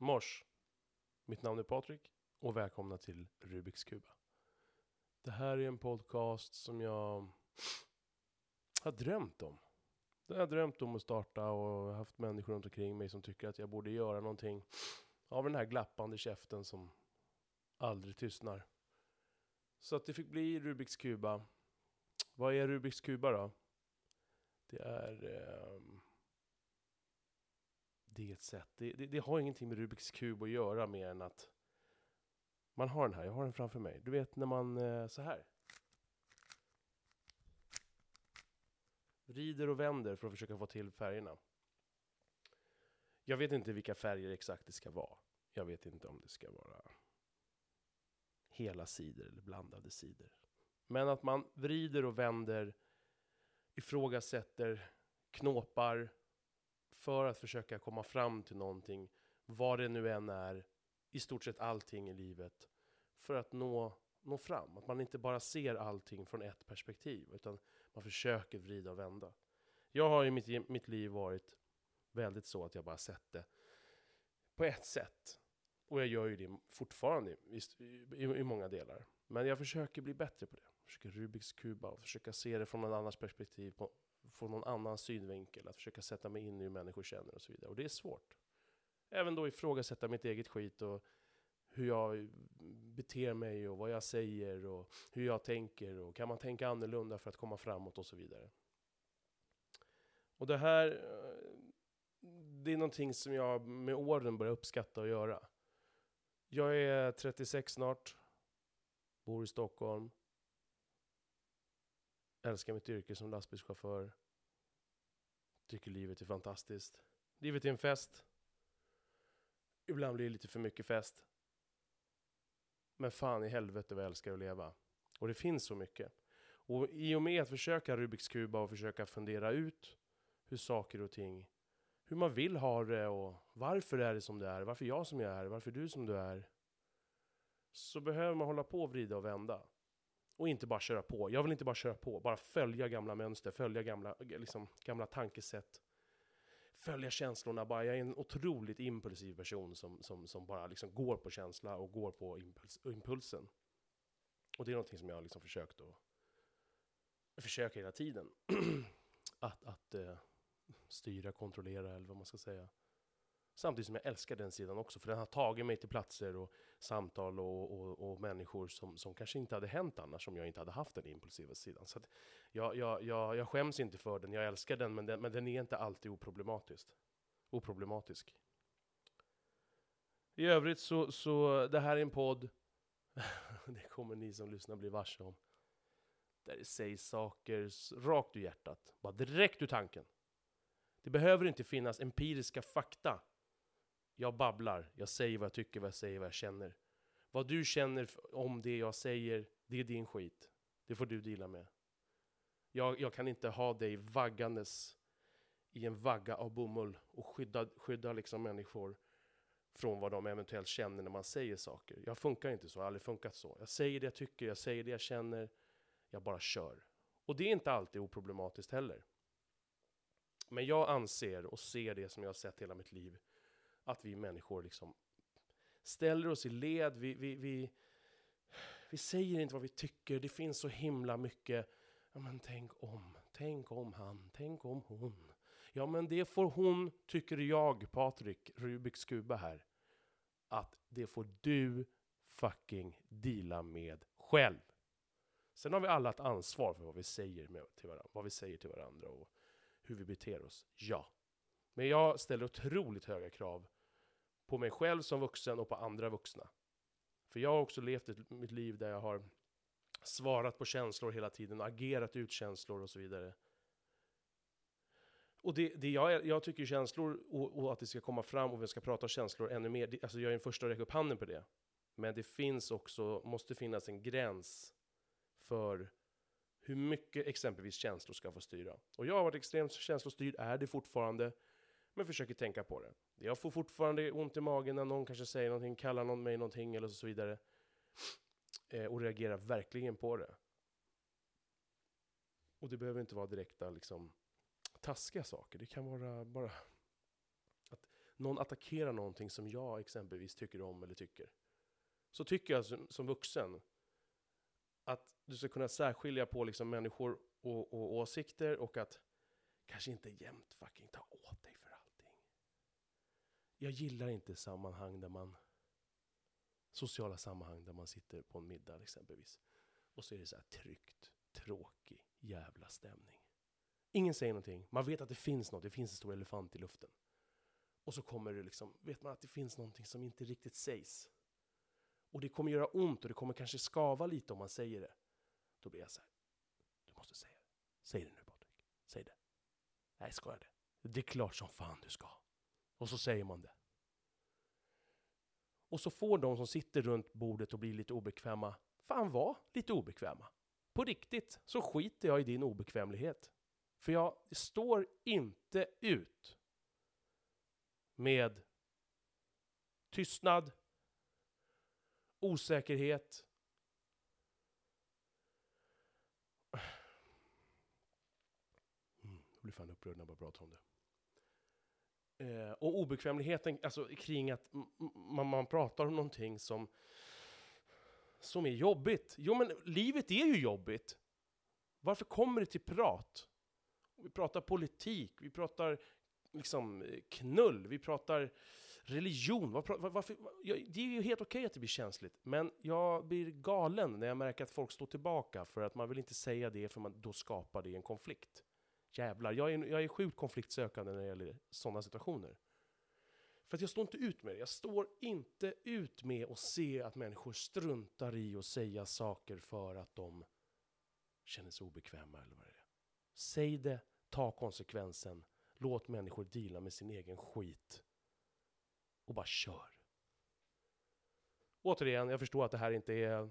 Mors! Mitt namn är Patrik och välkomna till Rubiks Kuba. Det här är en podcast som jag har drömt om. Det har jag drömt om att starta och haft människor runt omkring mig som tycker att jag borde göra någonting av den här glappande käften som aldrig tystnar. Så att det fick bli Rubiks Kuba. Vad är Rubiks Kuba då? Det är... Eh, det sätt. Det, det, det har ingenting med Rubiks kub att göra mer än att man har den här. Jag har den framför mig. Du vet när man eh, så här. Vrider och vänder för att försöka få till färgerna. Jag vet inte vilka färger exakt det ska vara. Jag vet inte om det ska vara hela sidor eller blandade sidor. Men att man vrider och vänder, ifrågasätter, knåpar, för att försöka komma fram till någonting, vad det nu än är, i stort sett allting i livet, för att nå, nå fram. Att man inte bara ser allting från ett perspektiv, utan man försöker vrida och vända. Jag har i mitt, mitt liv varit väldigt så att jag bara sett det på ett sätt. Och jag gör ju det fortfarande i, i, i många delar. Men jag försöker bli bättre på det. Jag försöker Rubiks kuba och försöka se det från någon annans perspektiv, på, från någon annan synvinkel, att försöka sätta mig in i hur människor känner och så vidare. Och det är svårt. Även då ifrågasätta mitt eget skit och hur jag beter mig och vad jag säger och hur jag tänker och kan man tänka annorlunda för att komma framåt och så vidare. Och det här, eh, det är någonting som jag med åren börjar uppskatta att göra. Jag är 36 snart, bor i Stockholm, älskar mitt yrke som lastbilschaufför, tycker livet är fantastiskt. Livet är en fest. Ibland blir det lite för mycket fest. Men fan i helvete vad jag älskar att leva. Och det finns så mycket. Och i och med att försöka Rubiks kuba och försöka fundera ut hur saker och ting, hur man vill ha det och varför är det som det är, varför jag som jag är, varför du som du är. Så behöver man hålla på och vrida och vända. Och inte bara köra på. Jag vill inte bara köra på, bara följa gamla mönster, följa gamla, liksom, gamla tankesätt. Följa känslorna bara. Jag är en otroligt impulsiv person som, som, som bara liksom går på känsla och går på impuls, impulsen. Och det är någonting som jag har liksom försökt att... Jag försöker hela tiden. att att uh, styra, kontrollera eller vad man ska säga. Samtidigt som jag älskar den sidan också, för den har tagit mig till platser och samtal och, och, och människor som, som kanske inte hade hänt annars om jag inte hade haft den impulsiva sidan. Så jag, jag, jag, jag skäms inte för den, jag älskar den men, den, men den är inte alltid oproblematisk. oproblematisk. I övrigt så, så, det här är en podd, det kommer ni som lyssnar bli varse om, där det sägs saker rakt ur hjärtat, bara direkt ur tanken. Det behöver inte finnas empiriska fakta jag babblar, jag säger vad jag tycker, vad jag säger, vad jag känner. Vad du känner om det jag säger, det är din skit. Det får du dela med. Jag, jag kan inte ha dig vaggandes i en vagga av bomull och skydda, skydda liksom människor från vad de eventuellt känner när man säger saker. Jag funkar inte så, jag har aldrig funkat så. Jag säger det jag tycker, jag säger det jag känner, jag bara kör. Och det är inte alltid oproblematiskt heller. Men jag anser och ser det som jag har sett hela mitt liv att vi människor liksom ställer oss i led, vi, vi, vi, vi säger inte vad vi tycker, det finns så himla mycket Ja men tänk om, tänk om han, tänk om hon. Ja men det får hon, tycker jag, Patrik Rubiks kuba här, att det får du fucking deala med själv. Sen har vi alla ett ansvar för vad vi säger, med, till, varandra, vad vi säger till varandra och hur vi beter oss. Ja. Men jag ställer otroligt höga krav på mig själv som vuxen och på andra vuxna. För jag har också levt ett, mitt liv där jag har svarat på känslor hela tiden, agerat ut känslor och så vidare. Och det, det jag, jag tycker känslor och, och, att det ska komma fram och vi ska prata känslor ännu mer, det, alltså jag är den första att räcka upp handen på det. Men det finns också, måste finnas en gräns för hur mycket exempelvis känslor ska få styra. Och jag har varit extremt känslostyrd, är det fortfarande men försöker tänka på det. Jag får fortfarande ont i magen när någon kanske säger någonting, kallar någon mig någonting eller så vidare. Eh, och reagerar verkligen på det. Och det behöver inte vara direkta liksom taskiga saker. Det kan vara bara att någon attackerar någonting som jag exempelvis tycker om eller tycker, så tycker jag som, som vuxen att du ska kunna särskilja på liksom människor och, och åsikter och att kanske inte jämt fucking ta åt dig för. Jag gillar inte sammanhang där man, sociala sammanhang där man sitter på en middag exempelvis. Och så är det så här tryggt, tråkig jävla stämning. Ingen säger någonting, man vet att det finns något, det finns en stor elefant i luften. Och så kommer det liksom, vet man att det finns någonting som inte riktigt sägs. Och det kommer göra ont och det kommer kanske skava lite om man säger det. Då blir jag så här, du måste säga det. Säg det nu Patrik, säg det. Nej, ska jag det? Det är klart som fan du ska. Och så säger man det. Och så får de som sitter runt bordet och blir lite obekväma, fan var lite obekväma. På riktigt så skiter jag i din obekvämlighet. För jag står inte ut med tystnad, osäkerhet. Mm, jag blir fan upprörd när jag bara pratar om det. Eh, och obekvämligheten alltså, kring att man, man pratar om någonting som, som är jobbigt. Jo, men livet är ju jobbigt. Varför kommer det till prat? Vi pratar politik, vi pratar liksom knull, vi pratar religion. Var, var, varför, det är ju helt okej okay att det blir känsligt, men jag blir galen när jag märker att folk står tillbaka för att man vill inte säga det, för man, då skapar det en konflikt. Jävlar, jag är, jag är sjukt konfliktsökande när det gäller sådana situationer. För att jag står inte ut med det. Jag står inte ut med att se att människor struntar i att säga saker för att de känner sig obekväma eller vad det är. Säg det, ta konsekvensen, låt människor dela med sin egen skit och bara kör. Återigen, jag förstår att det här inte är...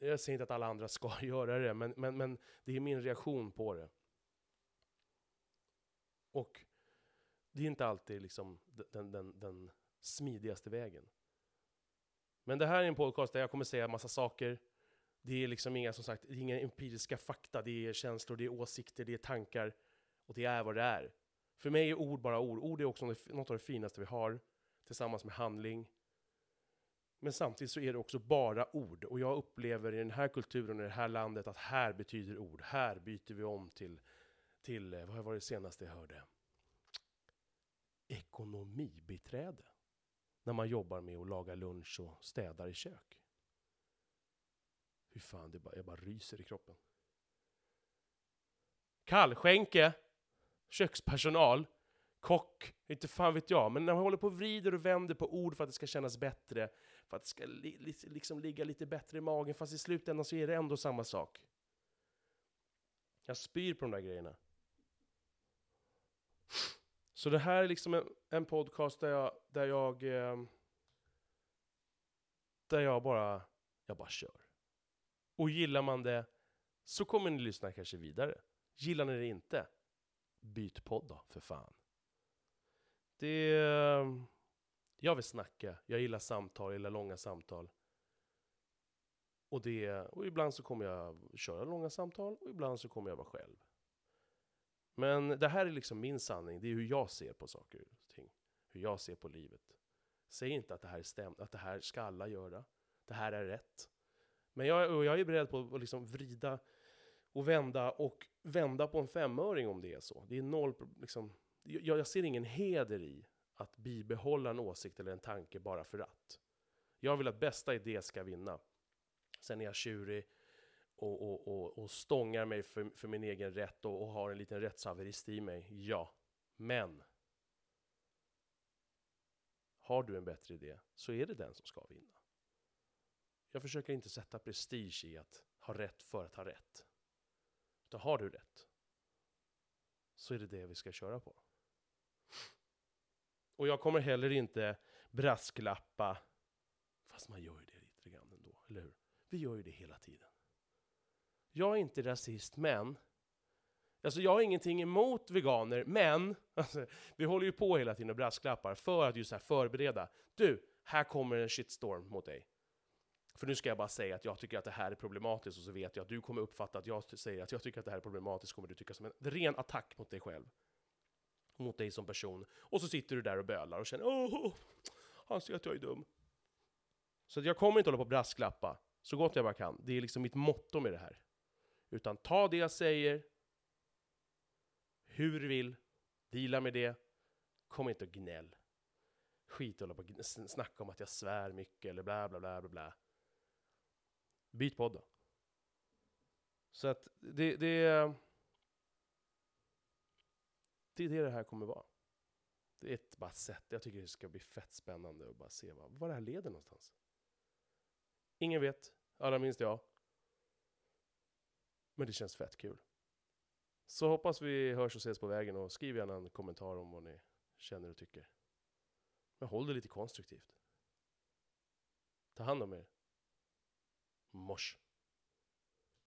Jag säger inte att alla andra ska göra det, men, men, men det är min reaktion på det. Och det är inte alltid liksom den, den, den smidigaste vägen. Men det här är en podcast där jag kommer säga massa saker. Det är liksom inga, som sagt, inga empiriska fakta. Det är känslor, det är åsikter, det är tankar. Och det är vad det är. För mig är ord bara ord. Ord är också något av det finaste vi har tillsammans med handling. Men samtidigt så är det också bara ord. Och jag upplever i den här kulturen, i det här landet, att här betyder ord. Här byter vi om till, till eh, vad var det senaste jag hörde? Ekonomibiträde. När man jobbar med att laga lunch och städar i kök. Hur fan, det bara, jag bara ryser i kroppen. Kallskänke, kökspersonal, kock, inte fan vet jag. Men när man håller på och vrider och vänder på ord för att det ska kännas bättre, för att det ska li liksom ligga lite bättre i magen, fast i slutändan så är det ändå samma sak. Jag spyr på de där grejerna. Så det här är liksom en, en podcast där jag, där jag, eh, där jag bara, jag bara kör. Och gillar man det så kommer ni lyssna kanske vidare. Gillar ni det inte, byt podd då, för fan. Det... Jag vill snacka, jag gillar samtal, jag gillar långa samtal. Och, det, och ibland så kommer jag köra långa samtal, och ibland så kommer jag vara själv. Men det här är liksom min sanning, det är hur jag ser på saker och ting. Hur jag ser på livet. Säg inte att det här är stämt, att det här ska alla göra. Det här är rätt. Men jag, jag är beredd på att liksom vrida och vända och vända på en femöring om det är så. Det är noll, liksom, jag, jag ser ingen heder i att bibehålla en åsikt eller en tanke bara för att. Jag vill att bästa idé ska vinna. Sen är jag tjurig och, och, och, och stångar mig för, för min egen rätt och, och har en liten rättshaverist i mig. Ja, men har du en bättre idé så är det den som ska vinna. Jag försöker inte sätta prestige i att ha rätt för att ha rätt. Utan har du rätt så är det det vi ska köra på. Och jag kommer heller inte brasklappa, fast man gör ju det lite grann ändå, eller hur? Vi gör ju det hela tiden. Jag är inte rasist, men Alltså jag har ingenting emot veganer, men alltså, vi håller ju på hela tiden och brasklappar för att just här förbereda. Du, här kommer en shitstorm mot dig. För nu ska jag bara säga att jag tycker att det här är problematiskt och så vet jag att du kommer uppfatta att jag säger att jag tycker att det här är problematiskt, kommer du tycka som en ren attack mot dig själv. mot dig som person. Och så sitter du där och bölar och känner åh, han säger att jag är dum. Så att jag kommer inte hålla på och brasklappa så gott jag bara kan. Det är liksom mitt motto med det här. Utan ta det jag säger, hur du vill, deala med det, kom inte och gnäll. Skit i att hålla på och snacka om att jag svär mycket eller bla bla bla bla bla. Byt podd då. Så att det, det, det är det det här kommer vara. Det är ett bara sätt. Jag tycker det ska bli fett spännande att bara se vad, vad det här leder någonstans. Ingen vet, allra minst jag. Men det känns fett kul. Så hoppas vi hörs och ses på vägen och skriv gärna en kommentar om vad ni känner och tycker. Men håll det lite konstruktivt. Ta hand om er. Mors.